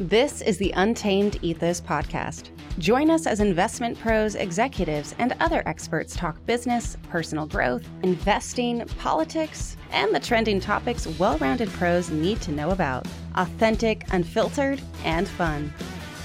This is the Untamed Ethos Podcast. Join us as investment pros, executives, and other experts talk business, personal growth, investing, politics, and the trending topics well rounded pros need to know about. Authentic, unfiltered, and fun.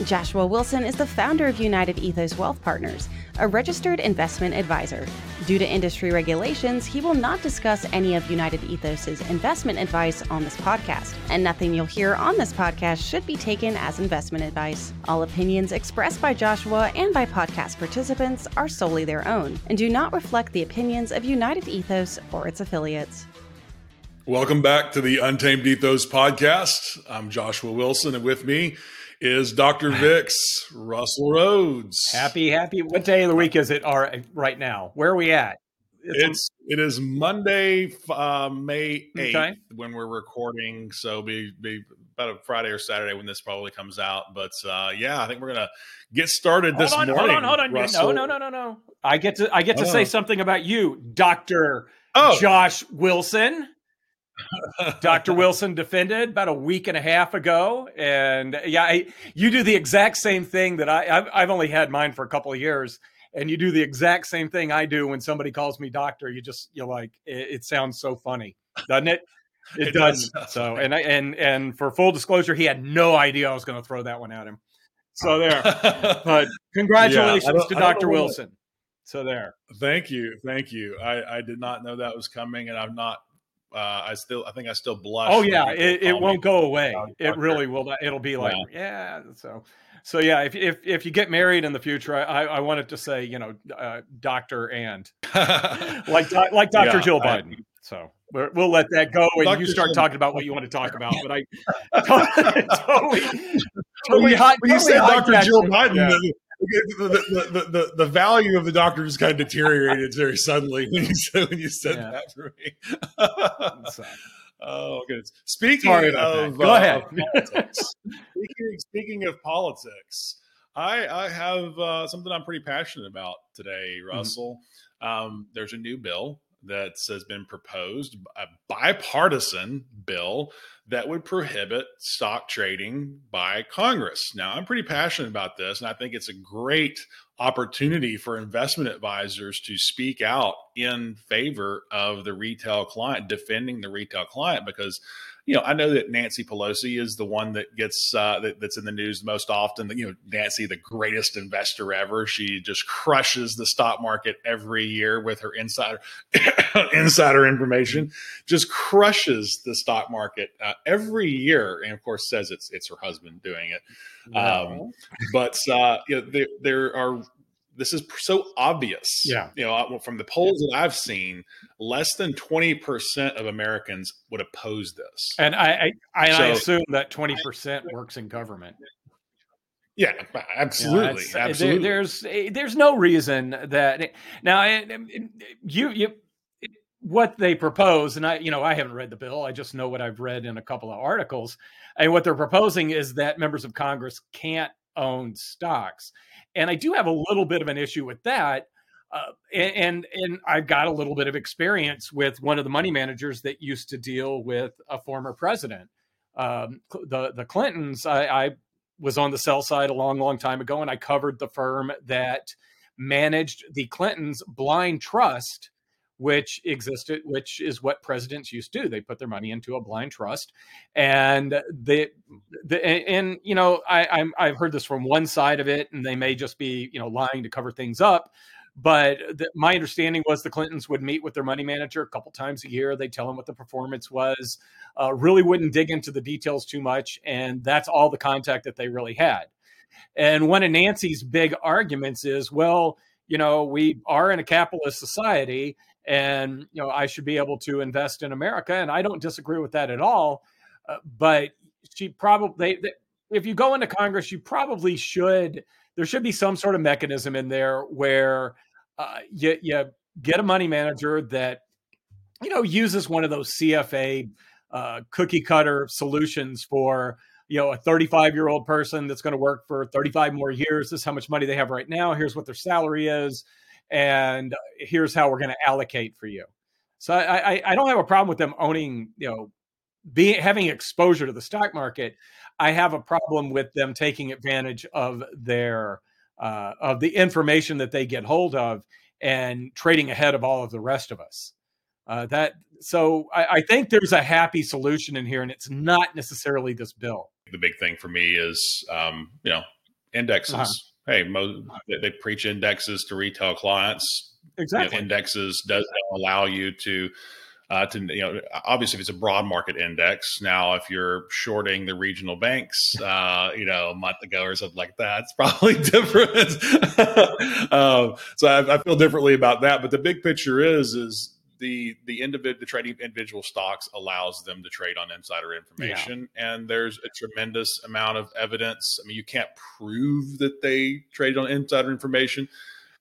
Joshua Wilson is the founder of United Ethos Wealth Partners, a registered investment advisor. Due to industry regulations, he will not discuss any of United Ethos's investment advice on this podcast, and nothing you'll hear on this podcast should be taken as investment advice. All opinions expressed by Joshua and by podcast participants are solely their own and do not reflect the opinions of United Ethos or its affiliates. Welcome back to the Untamed Ethos podcast. I'm Joshua Wilson, and with me is Dr. Vix Russell Rhoads. Happy, happy. What day of the week is it All right, now? Where are we at? It's, it's it is Monday, uh, May eighth okay. when we're recording. So be be about a Friday or Saturday when this probably comes out. But uh, yeah, I think we're gonna get started this on, morning. Hold on, hold on. Russell. No, no, no, no, no. I get to I get to say something about you, Doctor oh. Josh Wilson. Dr. Wilson defended about a week and a half ago, and yeah, I, you do the exact same thing that I I've, I've, only had mine for a couple of years, and you do the exact same thing I do when somebody calls me doctor. You just you're like it, it sounds so funny, doesn't it? It, it does. does. So and I and and for full disclosure, he had no idea I was going to throw that one at him. So oh. there. but congratulations yeah, to Dr. Wilson. So there. Thank you, thank you. I, I did not know that was coming, and I'm not uh, I still, I think I still blush. Oh yeah, it, it won't go away. It really will. Not. It'll be like, yeah. yeah. So, so yeah. If if if you get married in the future, I I wanted to say, you know, uh, Doctor and like like Doctor yeah, Jill Biden. I, so we will let that go, and Dr. you start Jill. talking about what you want to talk about. But I totally, totally, totally hot. When you said Doctor Jill Biden, yeah the, the, the, the, value of the doctor just kind of deteriorated very suddenly when you said, when you said yeah. that for me. oh, goodness. Speaking Sorry of, Go uh, ahead. politics, speaking, speaking of politics, I, I have uh, something I'm pretty passionate about today, mm-hmm. Russell. Mm-hmm. Um, there's a new bill that has been proposed, a bipartisan bill that would prohibit stock trading by Congress. Now, I'm pretty passionate about this, and I think it's a great opportunity for investment advisors to speak out in favor of the retail client, defending the retail client, because you know, I know that Nancy Pelosi is the one that gets uh, that, that's in the news most often. You know, Nancy, the greatest investor ever. She just crushes the stock market every year with her insider insider information. Just crushes the stock market uh, every year, and of course, says it's it's her husband doing it. No. Um, but uh, you know, there, there are this is so obvious. Yeah. You know, from the polls that I've seen, less than 20% of Americans would oppose this. And I, I, so, I assume that 20% works in government. Yeah, absolutely. Yeah, absolutely. There, there's, eh, there's no reason that eh, now eh, you, you, what they propose, and I, you know, I haven't read the bill. I just know what I've read in a couple of articles. And what they're proposing is that members of Congress can't own stocks and I do have a little bit of an issue with that. Uh, and and I've got a little bit of experience with one of the money managers that used to deal with a former president, um, the the Clintons. I, I was on the sell side a long, long time ago, and I covered the firm that managed the Clintons' blind trust which existed, which is what presidents used to do. They put their money into a blind trust, and they, the, and you know, I, I'm I've heard this from one side of it, and they may just be you know lying to cover things up. But the, my understanding was the Clintons would meet with their money manager a couple times a year. They tell them what the performance was. Uh, really wouldn't dig into the details too much, and that's all the contact that they really had. And one of Nancy's big arguments is, well, you know, we are in a capitalist society, and you know I should be able to invest in America, and I don't disagree with that at all. Uh, but she probably, they, if you go into Congress, you probably should. There should be some sort of mechanism in there where uh, you, you get a money manager that you know uses one of those CFA uh, cookie cutter solutions for you know a 35 year old person that's going to work for 35 more years. This is how much money they have right now. Here's what their salary is and here's how we're going to allocate for you. So I, I, I don't have a problem with them owning, you know, being having exposure to the stock market, I have a problem with them taking advantage of their uh, of the information that they get hold of and trading ahead of all of the rest of us. Uh, that so I, I, think there's a happy solution in here, and it's not necessarily this bill. The big thing for me is um, you know indexes. Uh-huh. Hey, mo- they preach indexes to retail clients. Exactly, you know, indexes does allow you to uh, to you know obviously if it's a broad market index now if you're shorting the regional banks uh, you know a month ago or something like that it's probably different um, so I, I, feel differently about that but the big picture is is the the individual the trading individual stocks allows them to trade on insider information yeah. and there's a tremendous amount of evidence i mean you can't prove that they trade on insider information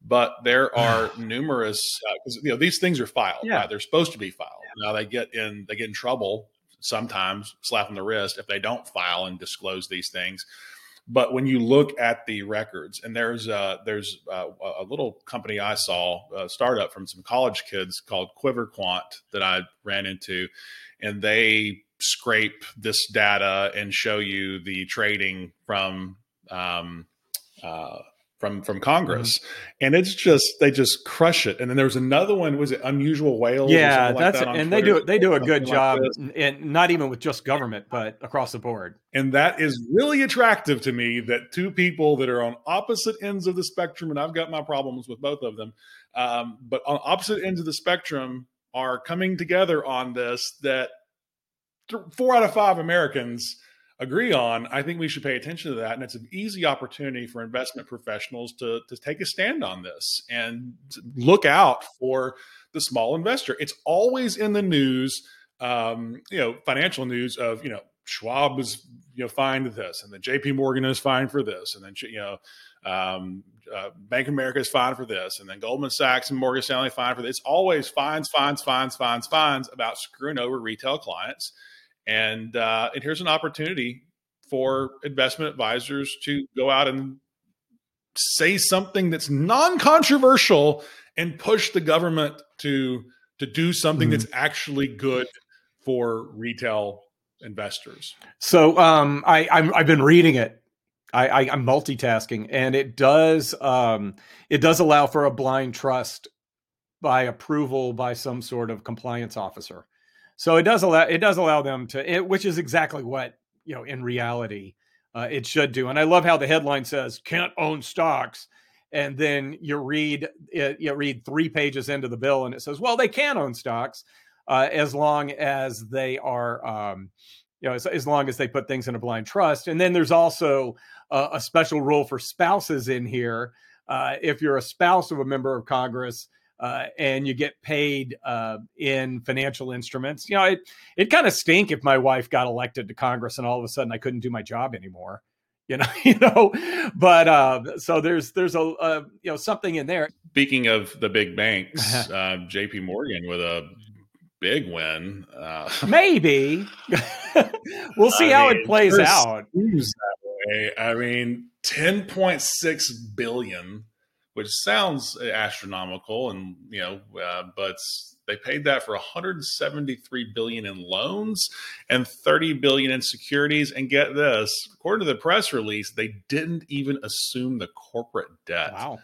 but there are numerous because uh, you know these things are filed. Yeah. Right? They're supposed to be filed. Yeah. Now they get in they get in trouble sometimes, slap on the wrist if they don't file and disclose these things. But when you look at the records, and there's a, there's a, little company I saw, a startup from some college kids called QuiverQuant that I ran into, and they scrape this data and show you the trading from um, uh, from from Congress, mm-hmm. and it's just they just crush it. And then there was another one. Was it Unusual Whales? Yeah, that's like that and Twitter, they do they do a good job, like and not even with just government, but across the board. And that is really attractive to me. That two people that are on opposite ends of the spectrum, and I've got my problems with both of them, um, but on opposite ends of the spectrum are coming together on this. That four out of five Americans agree on, I think we should pay attention to that. And it's an easy opportunity for investment professionals to, to take a stand on this and look out for the small investor. It's always in the news, um, you know, financial news of, you know, Schwab is, you know, fined this, and then JP Morgan is fined for this, and then, you know, um, uh, Bank of America is fined for this, and then Goldman Sachs and Morgan Stanley fined for this. It's always fines, fines, fines, fines, fines about screwing over retail clients and uh, and here's an opportunity for investment advisors to go out and say something that's non-controversial and push the government to to do something mm-hmm. that's actually good for retail investors. So um, I i have been reading it. I, I, am multitasking, and it does um, it does allow for a blind trust by approval by some sort of compliance officer. So it does allow it does allow them to, it, which is exactly what you know in reality uh, it should do. And I love how the headline says "can't own stocks," and then you read it, you read three pages into the bill, and it says, "Well, they can own stocks uh, as long as they are." Um, you know, as, as, long as they put things in a blind trust. And then there's also uh, a special rule for spouses in here. Uh, if you're a spouse of a member of Congress, uh, and you get paid uh, in financial instruments. You know, it it kind of stink if my wife got elected to Congress and all of a sudden I couldn't do my job anymore. You know, you know, but uh, so there's there's a, a, you know something in there. Speaking of the big banks, uh, J.P. Morgan with a big win. Uh, Maybe we'll see I how mean, it plays out. I mean, ten point six billion which sounds astronomical, and you know, uh, but they paid that for 173 billion in loans and 30 billion in securities. And get this, according to the press release, they didn't even assume the corporate debt. Wow.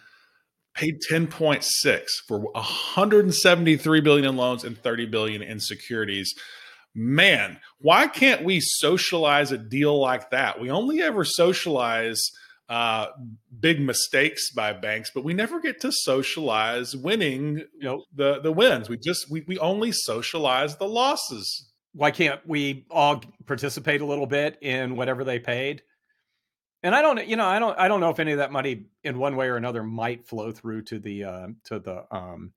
Paid 10.6 for 173 billion in loans and 30 billion in securities man, why can't we socialize a deal like that? We only ever socialize uh, big mistakes by banks, but we never get to socialize winning. You know the the wins. We just we we only socialize the losses. Why can't we all participate a little bit in whatever they paid? And I don't, you know, I don't, I don't know if any of that money, in one way or another, might flow through to the uh, to the um,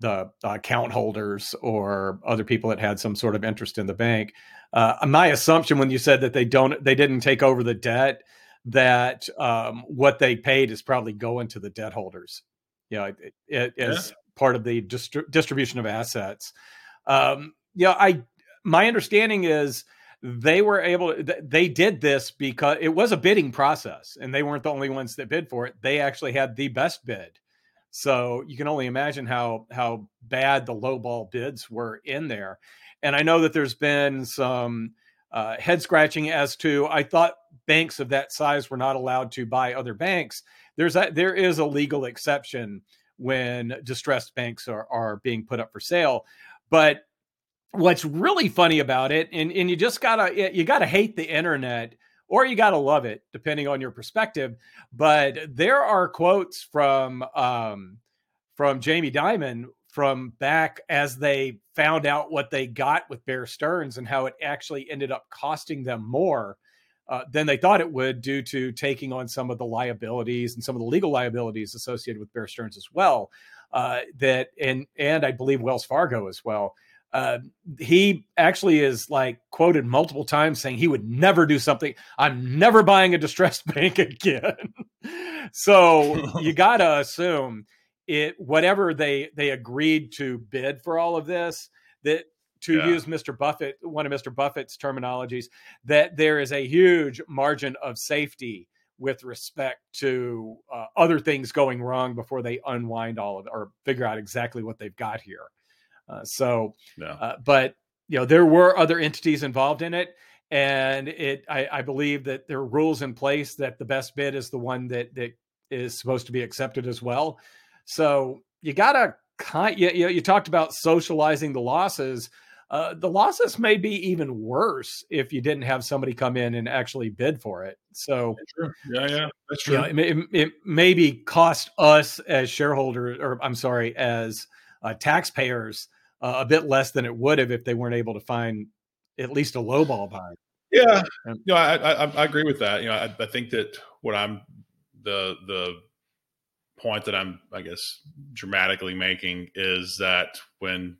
the account holders or other people that had some sort of interest in the bank. Uh, my assumption when you said that they don't, they didn't take over the debt that um, what they paid is probably going to the debt holders. You know, it, it yeah. is part of the distri- distribution of assets. Um, yeah, I my understanding is they were able to, they did this because it was a bidding process and they weren't the only ones that bid for it they actually had the best bid so you can only imagine how how bad the low ball bids were in there And I know that there's been some uh, head scratching as to I thought banks of that size were not allowed to buy other banks. There's a, there is a legal exception when distressed banks are, are being put up for sale. But what's really funny about it, and, and you just gotta you gotta hate the internet or you gotta love it, depending on your perspective. But there are quotes from um, from Jamie Dimon from back as they found out what they got with Bear Stearns and how it actually ended up costing them more uh, than they thought it would due to taking on some of the liabilities and some of the legal liabilities associated with Bear Stearns as well. Uh, that and and I believe Wells Fargo as well. Uh, he actually is like quoted multiple times saying he would never do something. I'm never buying a distressed bank again. so you got to assume it whatever they they agreed to bid for all of this that to yeah. use Mr. Buffett one of Mr. Buffett's terminologies that there is a huge margin of safety with respect to uh, other things going wrong before they unwind all of it or figure out exactly what they've got here. Uh, so, yeah. uh, but you know, there were other entities involved in it, and it I, I, believe that there are rules in place that the best bid is the one that that is supposed to be accepted as well. So you gotta. You, you, you talked about socializing the losses. Uh, the losses may be even worse if you didn't have somebody come in and actually bid for it. So, yeah, yeah, that's true. You know, it, it, maybe cost us as shareholders, or I'm sorry, as uh, taxpayers, uh, a bit less than it would have if they weren't able to find at least a low ball buy. Yeah, you know, I, I, I agree with that. You know, I, I think that what I'm the the point that I'm, I guess, dramatically making is that when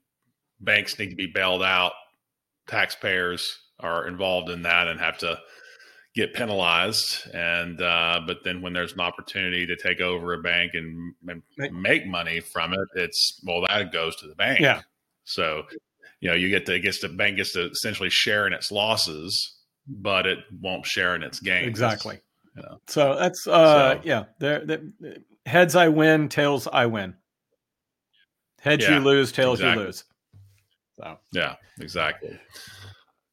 banks need to be bailed out, taxpayers are involved in that and have to get penalized. And uh, but then when there's an opportunity to take over a bank and, and make money from it, it's well that goes to the bank. Yeah. So you know you get to gets the bank gets to essentially share in its losses, but it won't share in its gains. Exactly. You know. So that's uh so, yeah. There, heads I win, tails I win. Heads yeah, you lose, tails exactly. you lose. So yeah, exactly.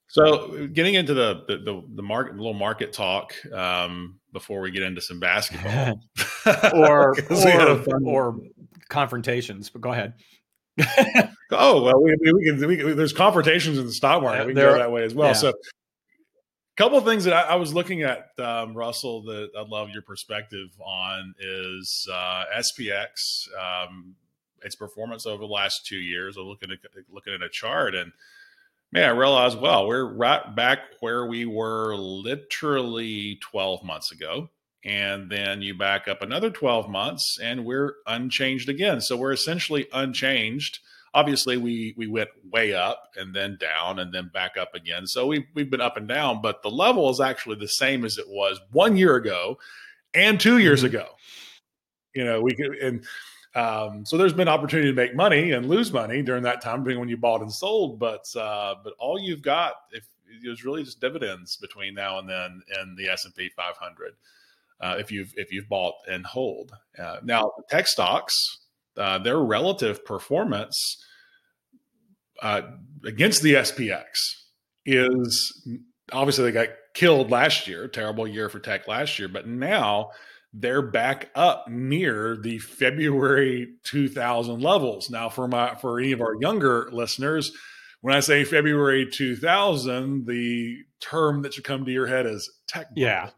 So getting into the the, the, the market, little market talk um, before we get into some basketball, or or, or confrontations. But go ahead. oh well, we, we, can. We, there's confrontations in the stock market. We can there, go that way as well. Yeah. So couple of things that I, I was looking at, um, Russell, that I'd love your perspective on is uh, SPX. Um, its performance over the last two years. I'm looking at looking at a chart, and man, I realized well, we're right back where we were literally 12 months ago. And then you back up another 12 months, and we're unchanged again. So we're essentially unchanged obviously we we went way up and then down and then back up again. So we we've been up and down, but the level is actually the same as it was one year ago and two years mm-hmm. ago. You know, we could and um, so there's been opportunity to make money and lose money during that time, depending when you bought and sold. But uh, but all you've got if was really just dividends between now and then in the S and P 500. Uh, if you've if you've bought and hold uh, now tech stocks uh, their relative performance uh, against the SPX is obviously they got killed last year, terrible year for tech last year, but now they're back up near the February 2000 levels. Now, for my for any of our younger listeners, when I say February 2000, the term that should come to your head is tech. Bubble. Yeah.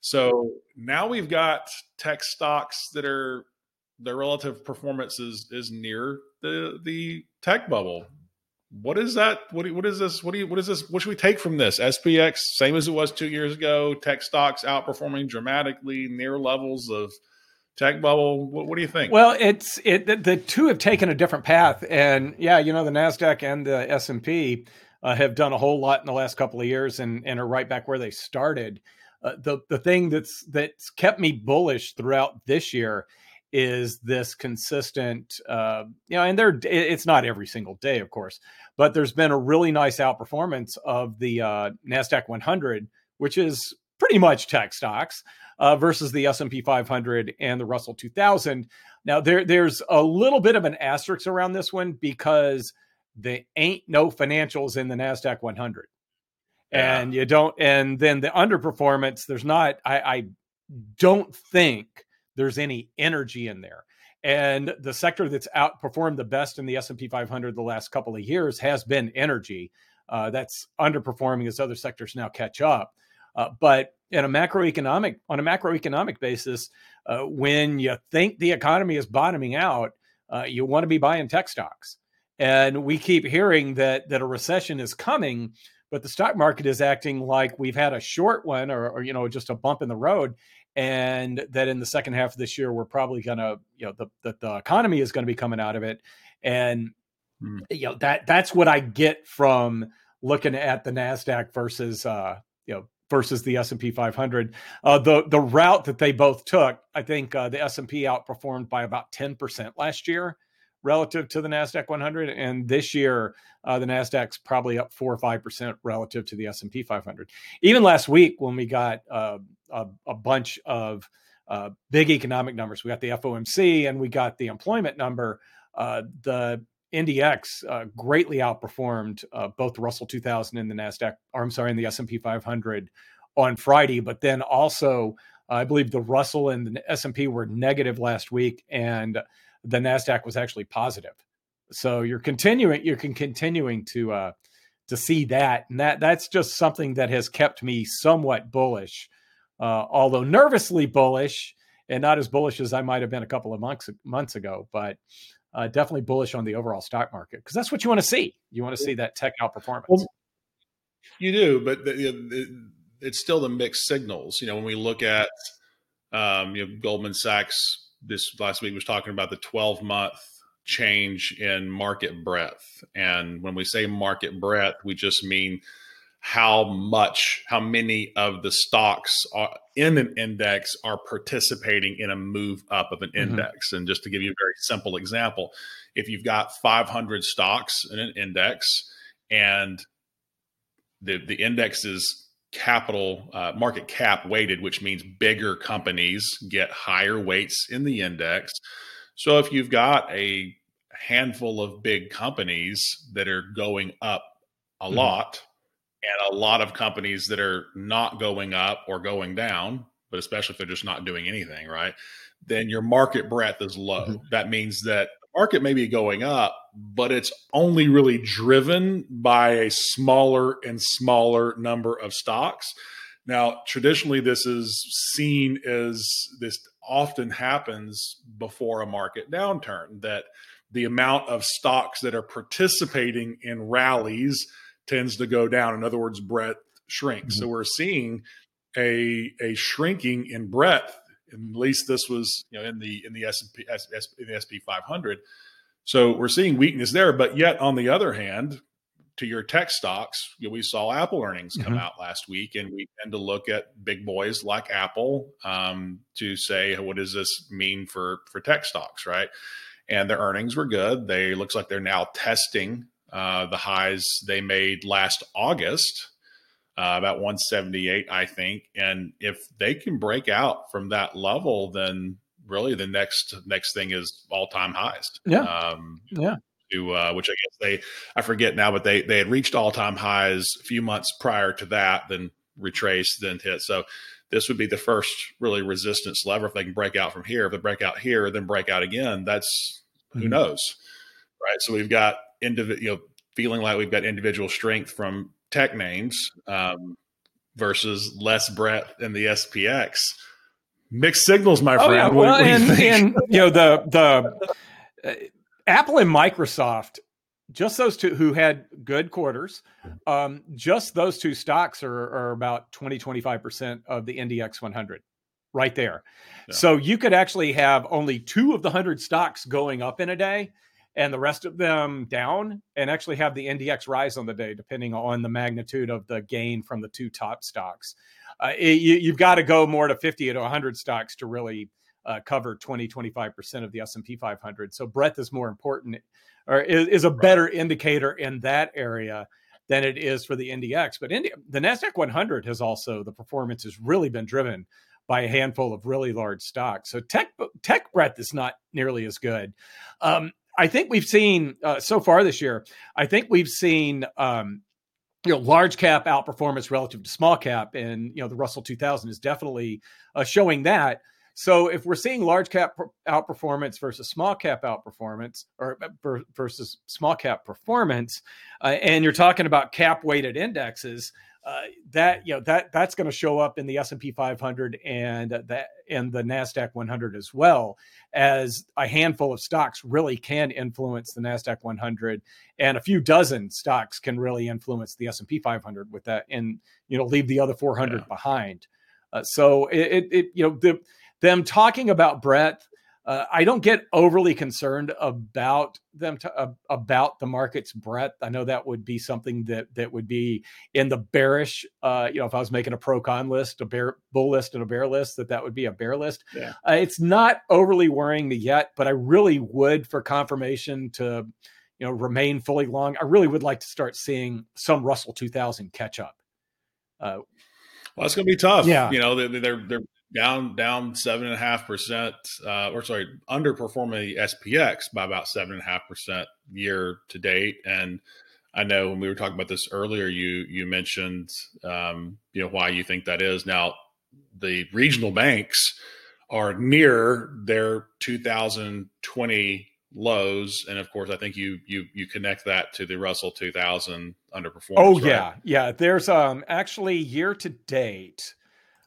So now we've got tech stocks that are their relative performance is is near the the tech bubble. What is that? What what is this? What do you what is this? What should we take from this? SPX same as it was two years ago. Tech stocks outperforming dramatically, near levels of tech bubble. What, what do you think? Well, it's it the, two have taken a different path, and yeah, you know the Nasdaq and the S and P uh, have done a whole lot in the last couple of years, and and are right back where they started. Uh, the the thing that's that's kept me bullish throughout this year is this consistent uh, you know and there it's not every single day of course but there's been a really nice outperformance of the uh, nasdaq 100 which is pretty much tech stocks uh, versus the s&p 500 and the russell 2000 now there there's a little bit of an asterisk around this one because there ain't no financials in the NASDAQ 100. Yeah. And you don't, and then the underperformance, there's not, I, I don't think there's any energy in there. And the sector that's outperformed the best in the S&P 500 the last couple of years has been energy. Uh, that's underperforming as other sectors now catch up. Uh, but in a macroeconomic on a macroeconomic basis, uh, when you think the economy is bottoming out, uh, you want to be buying tech stocks. And we keep hearing that that a recession is coming, but the stock market is acting like we've had a short one or, or you know just a bump in the road, and that in the second half of this year we're probably going to you know the, the the economy is going to be coming out of it, and mm. you know that that's what I get from looking at the Nasdaq versus uh, you know versus the S&P 500. Uh, the the route that they both took, I think uh, the S&P outperformed by about 10% last year relative to the Nasdaq 100 and this year uh, the Nasdaq's probably up 4 or 5% relative to the S&P 500. Even last week when we got uh, a, a, bunch of uh, big economic numbers, we got the FOMC and we got the employment number, uh, the NDX uh, greatly outperformed uh, both the Russell 2000 and the Nasdaq, or I'm sorry, and the S&P 500 on Friday. But then also, I believe the Russell and the S&P were negative last week, and the Nasdaq was actually positive. So you're continuing, you're continuing to uh, to see that, and that that's just something that has kept me somewhat bullish, uh, although nervously bullish, and not as bullish as I might have been a couple of months months ago, but uh, definitely bullish on the overall stock market because that's what you want to see. You want to see that tech outperformance. Well, you do, but the, the, it's still the mixed signals. You know, when we look at um, you know Goldman Sachs this last week was talking about the 12 month change in market breadth, and when we say market breadth, we just mean how much, how many of the stocks are in an index are participating in a move up of an mm-hmm. index. And just to give you a very simple example, if you've got 500 stocks in an index and the, the index is capital uh, market cap weighted, which means bigger companies get higher weights in the index. So if you've got a handful of big companies that are going up a mm-hmm. lot, and a lot of companies that are not going up or going down, but especially if they're just not doing anything, right? Then your market breadth is low. Mm-hmm. That means that market may be going up, but it's only really driven by a smaller and smaller number of stocks. Now, traditionally, this is seen as this often happens before a market downturn that the amount of stocks that are participating in rallies tends to go down. In other words, breadth shrinks. Mm-hmm. So we're seeing a a shrinking in breadth. At least this was you know in the in the S and P in the SP 500. So we're seeing weakness there. But yet on the other hand, to your tech stocks, you know, we saw Apple earnings come mm-hmm. out last week, and we tend to look at big boys like Apple um, to say what does this mean for for tech stocks, right? And their earnings were good. They looks like they're now testing uh, the highs they made last August, uh, about 178, I think. And if they can break out from that level, then really the next next thing is all time highs. Yeah. Um, yeah. To, uh, which I guess they, I forget now, but they they had reached all time highs a few months prior to that, then retraced, then hit. So this would be the first really resistance lever if they can break out from here. If they break out here, then break out again, that's who mm-hmm. knows, right? So we've got individual, you know, feeling like we've got individual strength from tech names um, versus less breadth in the SPX. Mixed signals, my friend. Oh, yeah. Well, what and, and, you know the the uh, Apple and Microsoft, just those two who had good quarters, um, just those two stocks are, are about 20, 25% of the NDX 100 right there. Yeah. So you could actually have only two of the 100 stocks going up in a day and the rest of them down and actually have the NDX rise on the day, depending on the magnitude of the gain from the two top stocks. Uh, it, you, have got to go more to 50 to 100 stocks to really uh, cover 20, 25% of the S&P 500. So breadth is more important or is, is a better indicator in that area than it is for the NDX. But India, the NASDAQ 100 has also, the performance has really been driven by a handful of really large stocks. So tech tech breadth is not nearly as good. Um, I think we've seen uh, so far this year. I think we've seen um, you know large cap outperformance relative to small cap, and you know the Russell 2000 is definitely uh, showing that. So if we're seeing large cap outperformance versus small cap outperformance, or uh, versus small cap performance, uh, and you're talking about cap weighted indexes, uh, that you know that that's going to show up in the S&P 500 and that and the Nasdaq 100 as well as a handful of stocks really can influence the Nasdaq 100 and a few dozen stocks can really influence the S&P 500 with that and you know leave the other 400 yeah. behind uh, so it, it, it you know the them talking about breadth uh, I don't get overly concerned about them to, uh, about the market's breadth. I know that would be something that that would be in the bearish. Uh, you know, if I was making a pro con list, a bear bull list, and a bear list, that that would be a bear list. Yeah. Uh, it's not overly worrying me yet, but I really would for confirmation to you know remain fully long. I really would like to start seeing some Russell 2000 catch up. Uh, well, it's going to be tough. Yeah, you know, they're they're down down seven and a half percent, uh, or sorry, underperforming the SPX by about seven and a half percent year to date. And I know when we were talking about this earlier, you you mentioned um, you know why you think that is. Now, the regional banks are near their 2020 lows, and of course, I think you you you connect that to the Russell 2000 underperformance. Oh right? yeah, yeah. There's um actually year to date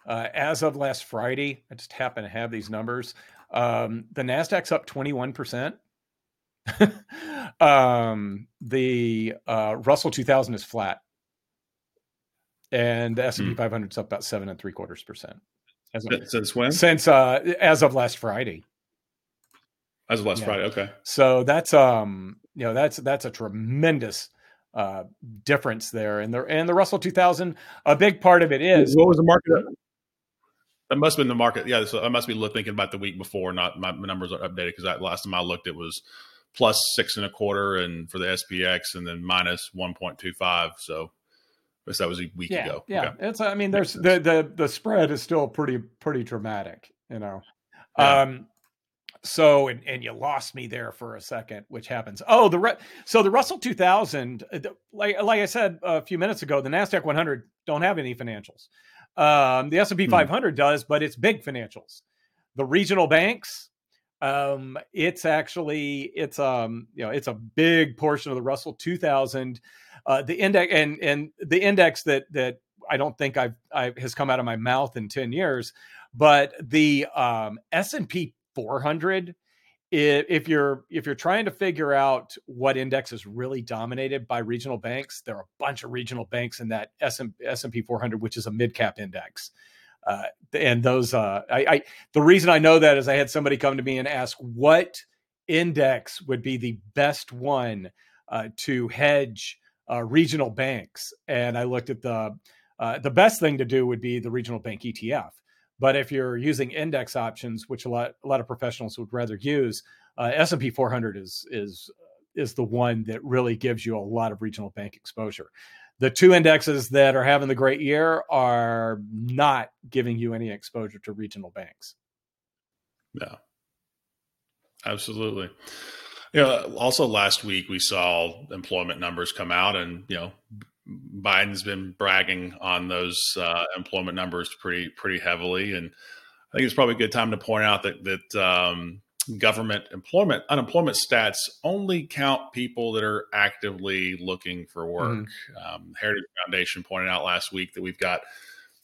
uh, as of last Friday, I just happen to have these numbers. Um, the Nasdaq's up 21%. um, the uh, Russell 2000 is flat, and the S and P 500 is up about seven and three quarters percent. As of, since when? Since uh, as of last Friday. As of last yeah. Friday, okay. So that's um, you know, that's that's a tremendous uh difference there, and the and the Russell 2000. A big part of it is what was the market? That must have been the market. Yeah, so I must be thinking about the week before. Not my numbers are updated because that last time I looked, it was plus six and a quarter, and for the SPX, and then minus one point two five. So I guess that was a week yeah, ago. Yeah, okay. it's. I mean, there's the the the spread is still pretty pretty dramatic. You know. Yeah. Um, so and, and you lost me there for a second which happens oh the so the russell 2000 uh, like like i said a few minutes ago the nasdaq 100 don't have any financials um, the S&P 500 hmm. does, but it's big financials. The regional banks, um, it's actually it's um you know it's a big portion of the Russell 2000. Uh, the index and and the index that that I don't think I've I has come out of my mouth in 10 years, but the um, S&P 400 if you're if you're trying to figure out what index is really dominated by regional banks, there are a bunch of regional banks in that S&P 400, which is a mid cap index. Uh, and those, uh, I, I, the reason I know that is I had somebody come to me and ask what index would be the best one uh, to hedge uh, regional banks, and I looked at the uh, the best thing to do would be the regional bank ETF. But if you're using index options, which a lot a lot of professionals would rather use, uh, S&P 400 is is is the one that really gives you a lot of regional bank exposure. The two indexes that are having the great year are not giving you any exposure to regional banks. Yeah, absolutely. You know, also last week we saw employment numbers come out, and you know, Biden's been bragging on those uh, employment numbers pretty pretty heavily, and I think it's probably a good time to point out that that um, government employment unemployment stats only count people that are actively looking for work. Mm-hmm. Um, Heritage Foundation pointed out last week that we've got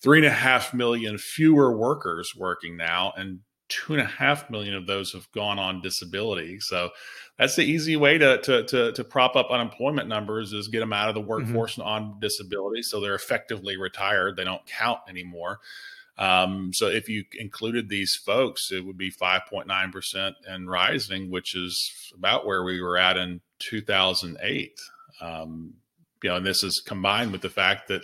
three and a half million fewer workers working now, and two and a half million of those have gone on disability. So that's the easy way to to to, to prop up unemployment numbers is get them out of the mm-hmm. workforce mm-hmm. and on disability, so they're effectively retired. They don't count anymore. Um, so if you included these folks, it would be 5.9 percent and rising, which is about where we were at in 2008. Um, you know, and this is combined with the fact that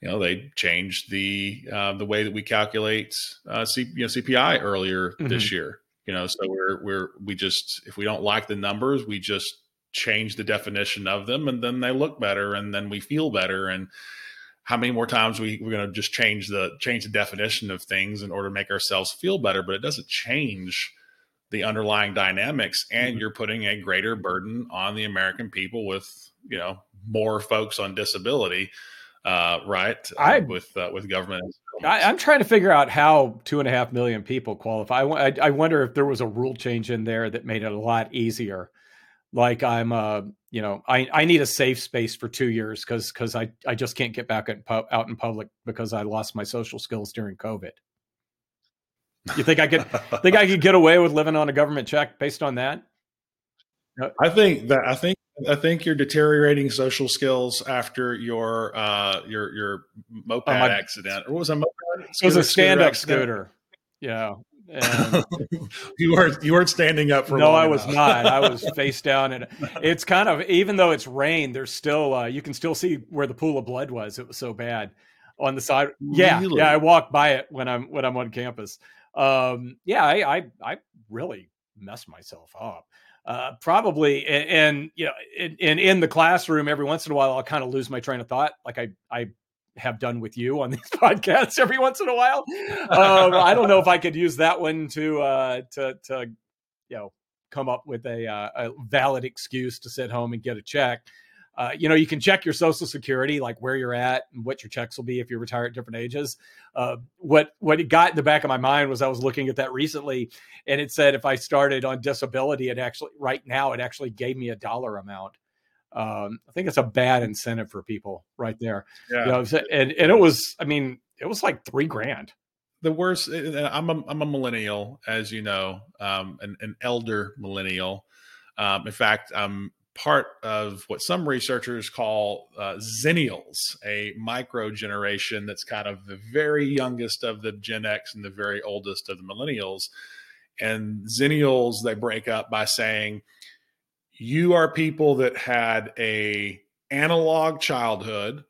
you know they changed the uh, the way that we calculate uh, C, you know, CPI earlier mm-hmm. this year. You know, so we're we're we just if we don't like the numbers, we just change the definition of them, and then they look better, and then we feel better, and how many more times we, we're going to just change the change the definition of things in order to make ourselves feel better but it doesn't change the underlying dynamics and mm-hmm. you're putting a greater burden on the american people with you know more folks on disability uh, right uh, I, with uh, with government. I, am trying to figure out how two and a half million people qualify. I, I wonder if there was a rule change in there that made it a lot easier. Like i'm uh you know i i need a safe space for two years because because i i just can't get back out in public because i lost my social skills during covid. You think I could think I could get away with living on a government check based on that? I think that I think I think you're deteriorating social skills after your uh your your moped accident. Or what was a moped? Scooter, it was a stand up scooter. Yeah. you weren't you weren't standing up for no i was not i was face down and it's kind of even though it's rain there's still uh, you can still see where the pool of blood was it was so bad on the side yeah really? yeah i walk by it when i'm when i'm on campus um, yeah, I, I, I really messed myself up. Uh, probably, and, and you know, in, in, in the classroom, every once in a while, I'll kind of lose my train of thought, like I I have done with you on these podcasts every once in a while. Um, I don't know if I could use that one to uh, to to you know come up with a, uh, a valid excuse to sit home and get a check. Uh, you know, you can check your social security, like where you're at and what your checks will be if you retire at different ages. Uh, what what it got in the back of my mind was I was looking at that recently, and it said if I started on disability, it actually right now it actually gave me a dollar amount. Um, I think it's a bad incentive for people right there. Yeah, you know, and and it was, I mean, it was like three grand. The worst. I'm a I'm a millennial, as you know, um, an, an elder millennial. Um, in fact, I'm part of what some researchers call uh, Zennials, a micro generation that's kind of the very youngest of the Gen X and the very oldest of the millennials. And Zennials, they break up by saying, you are people that had a analog childhood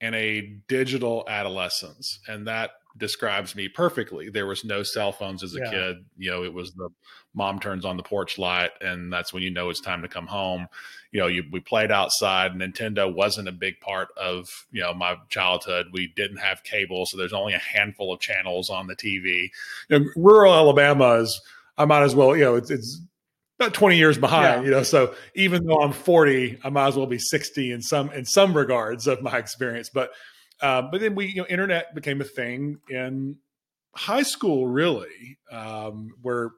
and a digital adolescence. And that describes me perfectly. There was no cell phones as a yeah. kid. You know, it was the mom turns on the porch light, and that's when you know it's time to come home. You know, you, we played outside. Nintendo wasn't a big part of you know my childhood. We didn't have cable, so there's only a handful of channels on the TV. You know, rural Alabama is. I might as well. You know, it's, it's about 20 years behind, yeah. you know. So even though I'm 40, I might as well be 60 in some in some regards of my experience. But um, but then we, you know, internet became a thing in high school, really, um, where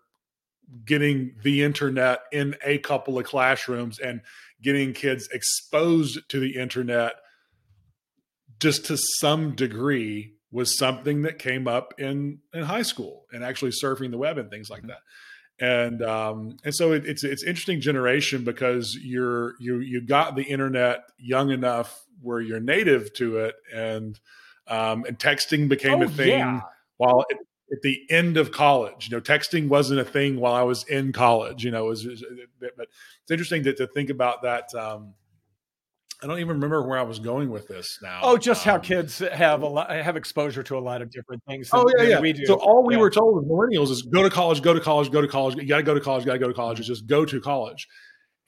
getting the internet in a couple of classrooms and getting kids exposed to the internet just to some degree was something that came up in in high school and actually surfing the web and things like that. And um, and so it, it's it's interesting generation because you're you you got the internet young enough where you're native to it, and um, and texting became oh, a thing yeah. while it, at the end of college. You know, texting wasn't a thing while I was in college. You know, it was, it was but it's interesting to, to think about that. Um, I don't even remember where I was going with this now. Oh, just um, how kids have a lot, have exposure to a lot of different things. oh yeah, yeah. We do. So all we yeah. were told as millennials is go to college, go to college, go to college. You got to go to college, got to go to college. It's just go to college.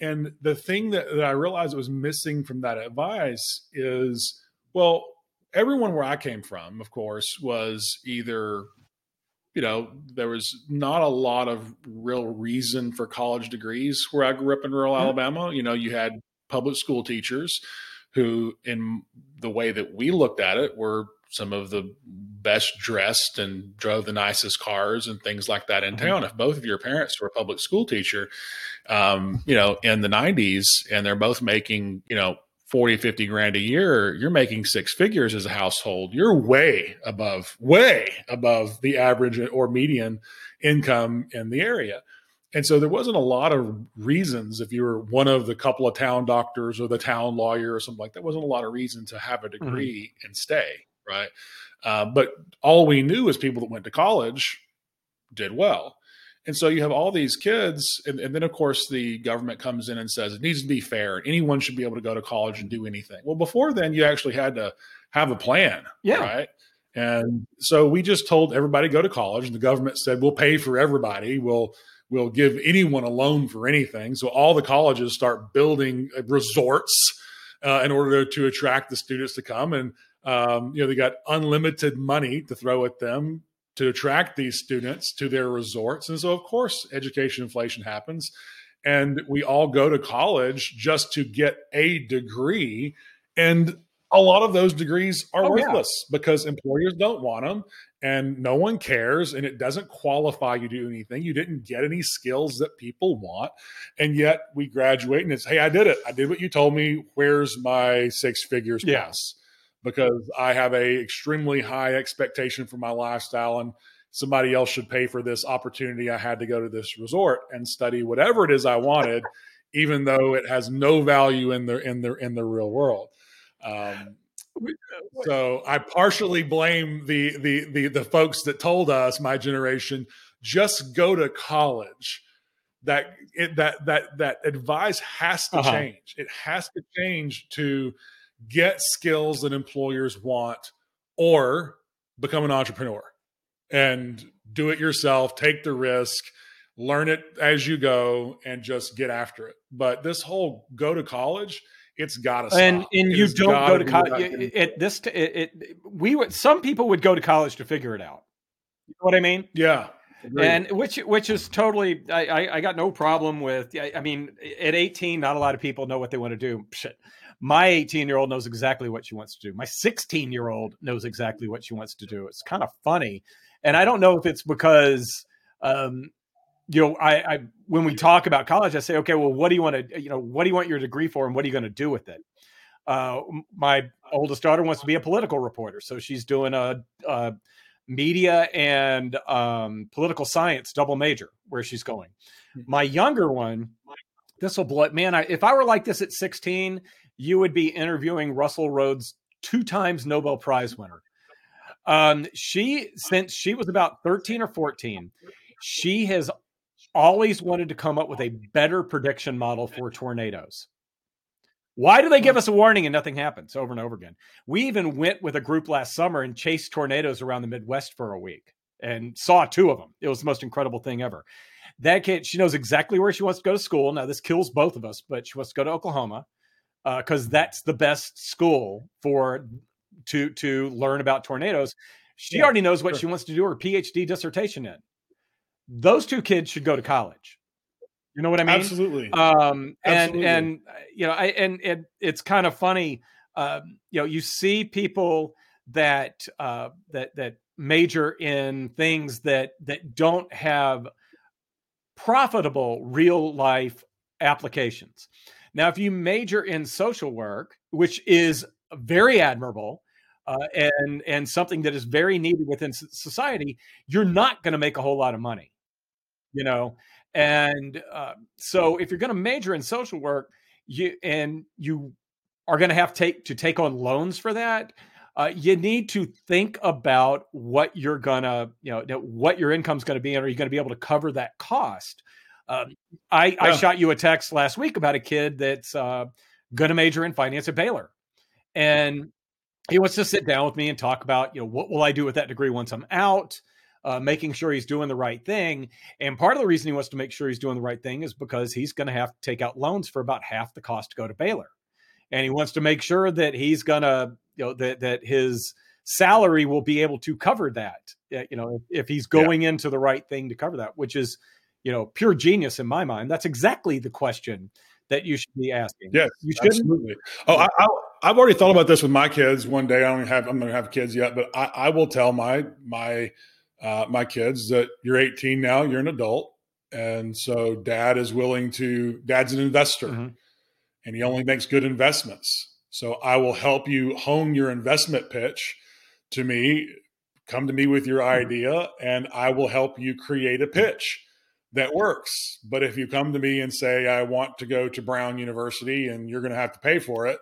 And the thing that, that I realized was missing from that advice is, well, everyone where I came from, of course, was either, you know, there was not a lot of real reason for college degrees where I grew up in rural mm-hmm. Alabama. You know, you had public school teachers who, in the way that we looked at it, were some of the best dressed and drove the nicest cars and things like that in mm-hmm. town. If both of your parents were a public school teacher, um, you know, in the 90s, and they're both making, you know, 40, 50 grand a year, you're making six figures as a household. You're way above, way above the average or median income in the area. And so there wasn't a lot of reasons if you were one of the couple of town doctors or the town lawyer or something like that, wasn't a lot of reason to have a mm-hmm. degree mm-hmm. and stay, right? Uh, but all we knew is people that went to college did well. And so you have all these kids, and, and, then of course the government comes in and says it needs to be fair. Anyone should be able to go to college and do anything. Well, before then, you actually had to have a plan, yeah. right? And so we just told everybody go to college, and the government said we'll pay for everybody. We'll we'll give anyone a loan for anything. So all the colleges start building uh, resorts uh, in order to attract the students to come, and um, you know they got unlimited money to throw at them to attract these students to their resorts. And so, of course, education inflation happens. And we all go to college just to get a degree. And a lot of those degrees are oh, worthless yeah. because employers don't want them and no one cares and it doesn't qualify you to do anything. You didn't get any skills that people want. And yet we graduate and it's, hey, I did it. I did what you told me. Where's my six figures plus? Because I have a extremely high expectation for my lifestyle and somebody else should pay for this opportunity. I had to go to this resort and study whatever it is I wanted, even though it has no value in the in the in the real world. Um, so I partially blame the, the the the folks that told us, my generation, just go to college. That it, that that that advice has to uh-huh. change. It has to change to get skills that employers want, or become an entrepreneur and do it yourself. Take the risk learn it as you go and just get after it. But this whole go to college, it's got to and and it you don't go to college. At this, it, it, we would some people would go to college to figure it out. You know what I mean? Yeah. Agreed. And which which is totally I, I, I got no problem with I, I, mean at 18 not a lot of people know what they want to do shit my 18 year old knows exactly what she wants to do my 16 year old knows exactly what she wants to do it's kind of funny and I don't know if it's because um, you know, I, I when we talk about college, I say, okay, well, what do you want to, you know, what do you want your degree for, and what are you going to do with it? Uh, my oldest daughter wants to be a political reporter, so she's doing a, a media and um, political science double major where she's going. Hmm. My younger one, this will blow. Man, I, if I were like this at 16, you would be interviewing Russell Rhoads, two times Nobel Prize winner. Um, she since she was about 13 or 14, she has always wanted to come up with a better prediction model for tornadoes. Why do they give us a warning and nothing happens over and over again? We even went with a group last summer and chased tornadoes around the Midwest for a week and saw two of them. It was the most incredible thing ever. That kid, she knows exactly where she wants to go to school. Now, this kills both of us, but she wants to go to Oklahoma because uh, that's the best school for to to learn about tornadoes. She yeah, already knows what sure. she wants to do her PhD dissertation in. Those two kids should go to college. You know what I mean? Absolutely. Um, and Absolutely. and you know, I and, and it's kind of funny. Um, you know, you see people that uh, that that major in things that that don't have profitable real life applications. Now, if you major in social work, which is very admirable, uh, and and something that is very needed within society, you're not going to make a whole lot of money, you know. And uh, so, if you're going to major in social work, you and you are going to have to take to take on loans for that. Uh, you need to think about what you're gonna, you know, what your income's going to be, and are you going to be able to cover that cost? Um, I, yeah. I shot you a text last week about a kid that's uh, going to major in finance at Baylor, and he wants to sit down with me and talk about, you know, what will I do with that degree once I'm out? Uh, making sure he's doing the right thing. And part of the reason he wants to make sure he's doing the right thing is because he's going to have to take out loans for about half the cost to go to Baylor. And he wants to make sure that he's going to, you know, that, that his salary will be able to cover that, you know, if, if he's going yeah. into the right thing to cover that, which is, you know, pure genius in my mind. That's exactly the question that you should be asking. Yes, you should absolutely. Oh, I, I, have already thought about this with my kids. One day, I don't have I'm going to have kids yet, but I, I will tell my my uh, my kids that you're 18 now, you're an adult, and so dad is willing to. Dad's an investor, mm-hmm. and he only makes good investments. So I will help you hone your investment pitch to me. Come to me with your mm-hmm. idea, and I will help you create a pitch that works. But if you come to me and say, I want to go to Brown University and you're going to have to pay for it,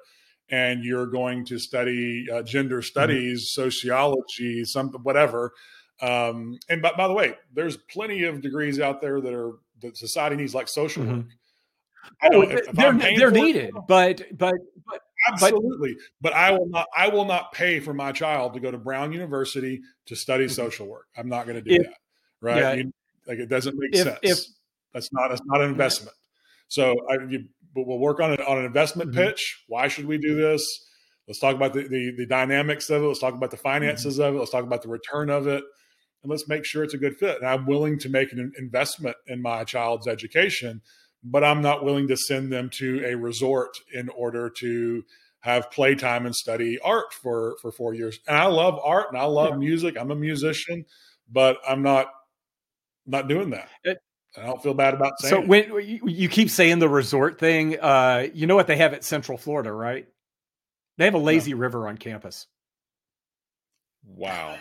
and you're going to study uh, gender mm-hmm. studies, mm-hmm. sociology, something, whatever. Um, and by, by the way, there's plenty of degrees out there that are that society needs, like social mm-hmm. work. Oh, if, if they're, they're needed, it, but but but absolutely. But, but, I will not. I will not pay for my child to go to Brown University to study mm-hmm. social work. I'm not going to do if, that. Right? Yeah, you, like it doesn't make if, sense. If, that's not that's not an investment. So I, you, we'll work on it on an investment mm-hmm. pitch. Why should we do this? Let's talk about the, the, the dynamics of it. Let's talk about the finances mm-hmm. of it. Let's talk about the return of it. And let's make sure it's a good fit. And I'm willing to make an investment in my child's education, but I'm not willing to send them to a resort in order to have playtime and study art for for four years. And I love art and I love yeah. music. I'm a musician, but I'm not not doing that. It, I don't feel bad about saying. So when you keep saying the resort thing, uh, you know what they have at Central Florida, right? They have a lazy no. river on campus. Wow.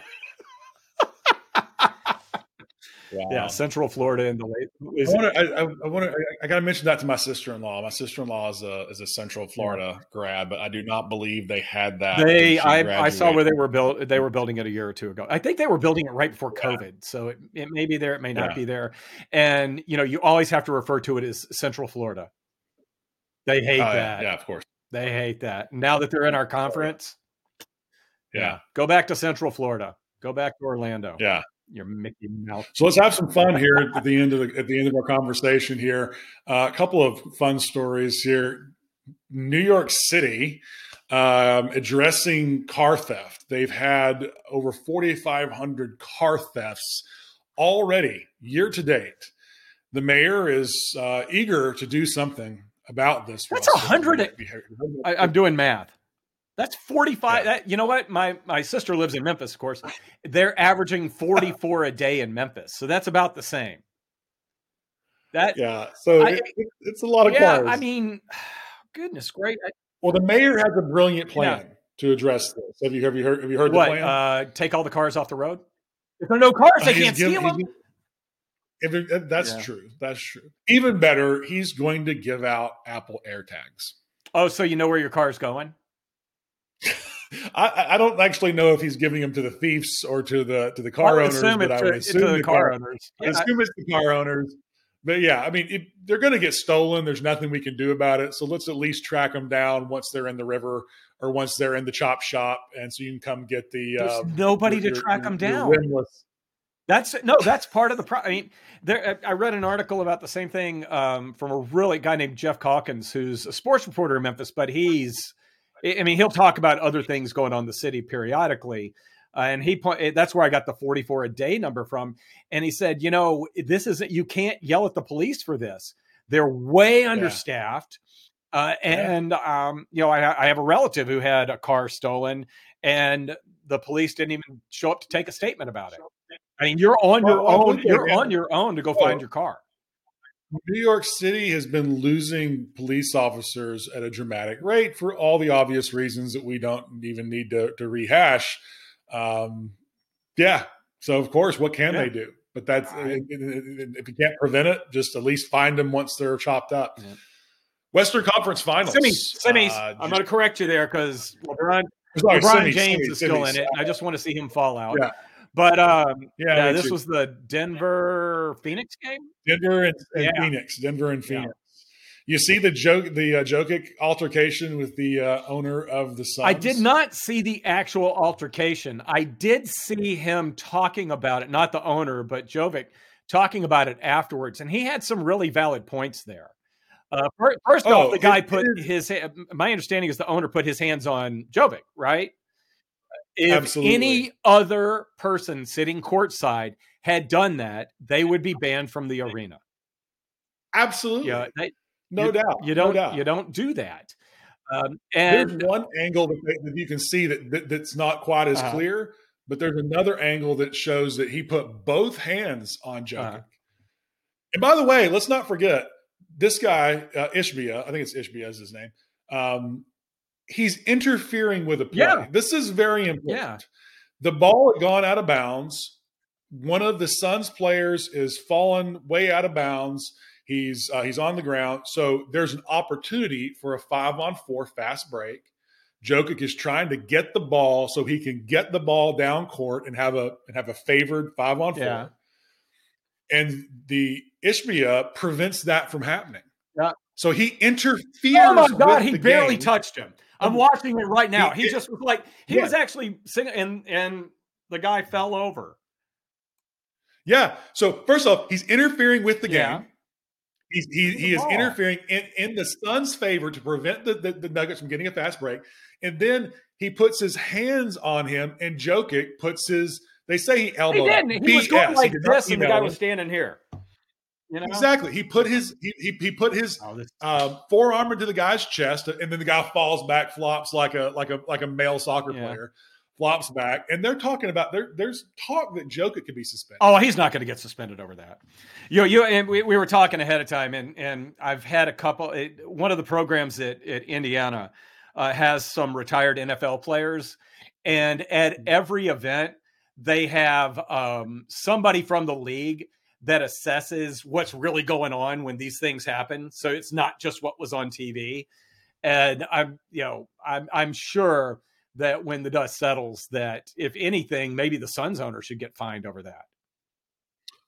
Wow. Yeah, Central Florida in the late. I want to. I, I, want to. I, I got to mention that to my sister in law. My sister in law is a is a Central Florida yeah. grad, but I do not believe they had that. They, I, I saw where they were built. They were building it a year or two ago. I think they were building it right before yeah. COVID, so it, it may be there. It may not yeah. be there. And you know, you always have to refer to it as Central Florida. They hate uh, that. Yeah, of course. They hate that. Now that they're in our conference, yeah, go back to Central Florida. Go back to Orlando. Yeah your Mickey Mouse. So let's have some fun here at the end of the, at the end of our conversation here. Uh, a couple of fun stories here. New York City um, addressing car theft. They've had over 4,500 car thefts already year to date. The mayor is uh, eager to do something about this. That's a hundred. I'm doing math. That's 45. Yeah. That, you know what? My my sister lives in Memphis, of course. They're averaging 44 a day in Memphis. So that's about the same. That Yeah. So I, it, it's a lot of yeah, cars. I mean, goodness great. well, the mayor has a brilliant plan to address this. Have you have you heard have you heard what, the plan? Uh, take all the cars off the road? If there are no cars, they can't steal them. If that's yeah. true. That's true. Even better, he's going to give out Apple AirTags. Oh, so you know where your car is going? I, I, don't actually know if he's giving them to the thieves or to the to the car owners, but I would assume the, the car, owners. Yeah. I assume it's the car owners. But yeah, I mean, it, they're going to get stolen. There's nothing we can do about it. So let's at least track them down once they're in the river or once they're in the chop shop, and so you can come get the. Uh, nobody your, to track your, them down. That's no, that's part of the problem. I mean, there. I read an article about the same thing um, from a really guy named Geoff Calkins, who's a sports reporter in Memphis, but he's I mean, he'll talk about other things going on in the city periodically. Uh, and he point that's where I got the 44 a day number from. And he said, you know, this isn't you can't yell at the police for this. They're way understaffed. Yeah. Uh, and yeah. um, you know, I, I, have a relative who had a car stolen, and the police didn't even show up to take a statement about it. I mean, you're on your well, own. You're on your own to go find your car. New York City has been losing police officers at a dramatic rate for all the obvious reasons that we don't even need to, to rehash. Um, yeah. So, of course, what can yeah. they do? But that's if you can't prevent it, just at least find them once they're chopped up. Yeah. Western Conference Finals. Semis. semis. Uh, I'm going to correct you there because LeBron, LeBron semis, James semis, is still in it. I just want to see him fall out. Yeah. But um, yeah, yeah this too. was the Denver Phoenix game. Denver and, and yeah. Phoenix. Denver and Phoenix. You see the joke, the uh, Jokic altercation with the uh, owner of the Suns. I did not see the actual altercation. I did see him talking about it, not the owner, but Jokic talking about it afterwards, and he had some really valid points there. Uh, first oh, off, the guy it, put it his. My understanding is the owner put his hands on Jokic, right? If Absolutely. any other person sitting courtside had done that, they would be banned from the arena. Absolutely. Yeah, they, no you, doubt. You don't. No doubt. You don't do that. Um, and there's one angle that, that, you can see that, that that's not quite as uh, clear, but there's another angle that shows that he put both hands on Jokic. Uh, and by the way, let's not forget this guy uh, Ishbia. I think it's Ishbia is his name. Um, he's interfering with a play. Yeah. This is very important. Yeah. The ball had gone out of bounds. One of the Suns players is fallen way out of bounds. He's uh, he's on the ground, so there's an opportunity for a five on four fast break. Jokic is trying to get the ball so he can get the ball down court and have a and have a favored five on four. Yeah. And the Ishbia prevents that from happening. Yeah. So he interferes. Oh my god, he barely game. touched him. I'm watching it right now. He, just was like he yeah. was actually singing, and and the guy fell over. Yeah. So first off, he's interfering with the game. Yeah. He's, he, he is interfering in, in the Suns' favor to prevent the, the, the, Nuggets from getting a fast break. And then he puts his hands on him, and Jokic puts his They say he elbowed. He didn't. He was going like this, and the guy him. was standing here. You know? Exactly. He put his he he, he put his Oh, this- um, forearm into the guy's chest, and then the guy falls back, flops like a like a like a male soccer Yeah. player, flops back, and they're talking about there. There's talk that Jokic could be suspended. Oh, he's not going to get suspended over that. You, you, and we, we were talking ahead of time, and and I've had a couple. It, one of the programs at, at Indiana uh, has some retired NFL players, and at every event they have um, somebody from the league that assesses what's really going on when these things happen. So it's not just what was on TV. And I'm, you know, I'm I'm sure that when the dust settles, that if anything, maybe the Suns owner should get fined over that.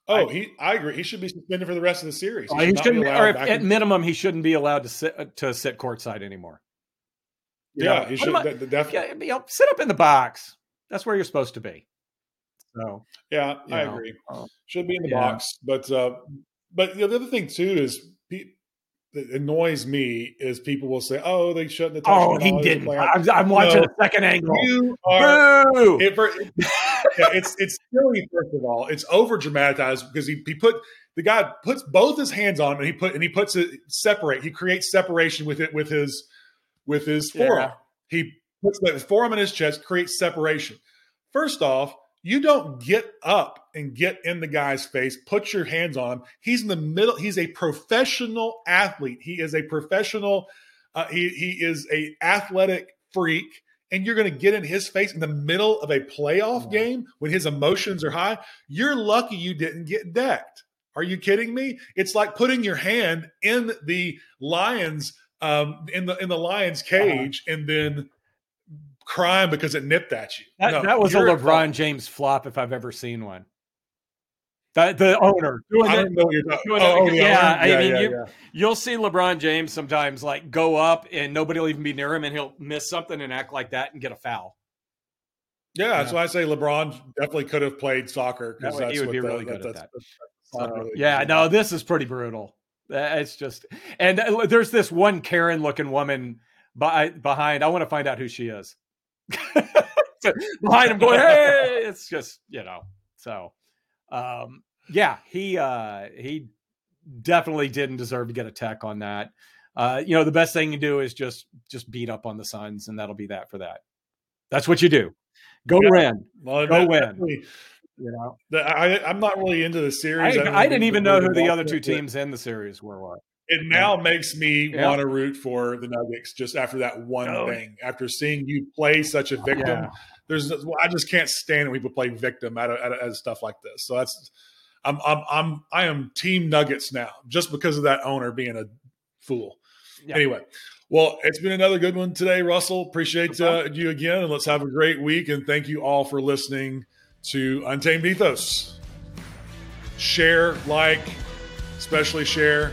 Oh, he I agree. He should be suspended for the rest of the series. Uh, should he shouldn't, be be- or if, at in- minimum, he shouldn't be allowed to sit to sit courtside anymore. You yeah, know, he should him on- de- de- definitely. yeah, you know, sit up in the box. That's where you're supposed to be. So Yeah, I know, agree. uh, Should be in the yeah. box, but uh, but you know, the other thing too is pe- that annoys me is people will say, "Oh, they shouldn't have." touched oh, he didn't. I'm, I'm watching No. a second angle. You are. Boo! It, for- yeah, it's it's silly. First of all, it's over dramatized because he, he put the guy puts both his hands on him and he put and he puts it separate. He creates separation with it with his with his Yeah. forearm. He puts the forearm in his chest, creates separation. First off, you don't get up and get in the guy's face, put your hands on him. He's in the middle. He's a professional athlete. He is a professional. Uh, he he is a athletic freak, and you're going to get in his face in the middle of a playoff game when his emotions are high. You're lucky you didn't get decked. Are you kidding me? It's like putting your hand in the lions um, in the in the lion's cage and then crying because it nipped at you. That, No, that was a LeBron fault. James flop if I've ever seen one. That the owner doing I don't know what you're talking. doing Oh, that- oh, the yeah? I mean, you- yeah. You'll see LeBron James sometimes like go up and nobody will even be near him, and he'll miss something and act like that and get a foul. Yeah, that's why I say LeBron definitely could have played soccer because way that's he would what be the- really good at that. that's- So, really yeah, good. no, this is pretty brutal. It's just, and uh, there's this one Karen looking woman by, behind. I want to find out who she is. behind him, going, hey, it's just you know. So, um, yeah, he uh, he definitely didn't deserve to get a tech on that. Uh, you know, the best thing you do is just just beat up on the Suns, and that'll be that for that. That's what you do. Go Yeah. win. Well, Go win. You know, I, I'm not really into the series. don't I didn't even know who the other two teams in the series were. It now makes me Yeah. want to root for the Nuggets just after that one Oh. thing. After seeing you play such a victim, Yeah. there's I just can't stand when people play victim out of, out of, out of stuff like this. So that's I'm I'm I'm I am team Nuggets now just because of that owner being a fool. Yeah. Anyway, well, it's been another good one today, Russell. Appreciate uh, you again, and let's have a great week. And thank you all for listening to Untamed Ethos. Share, like, especially share.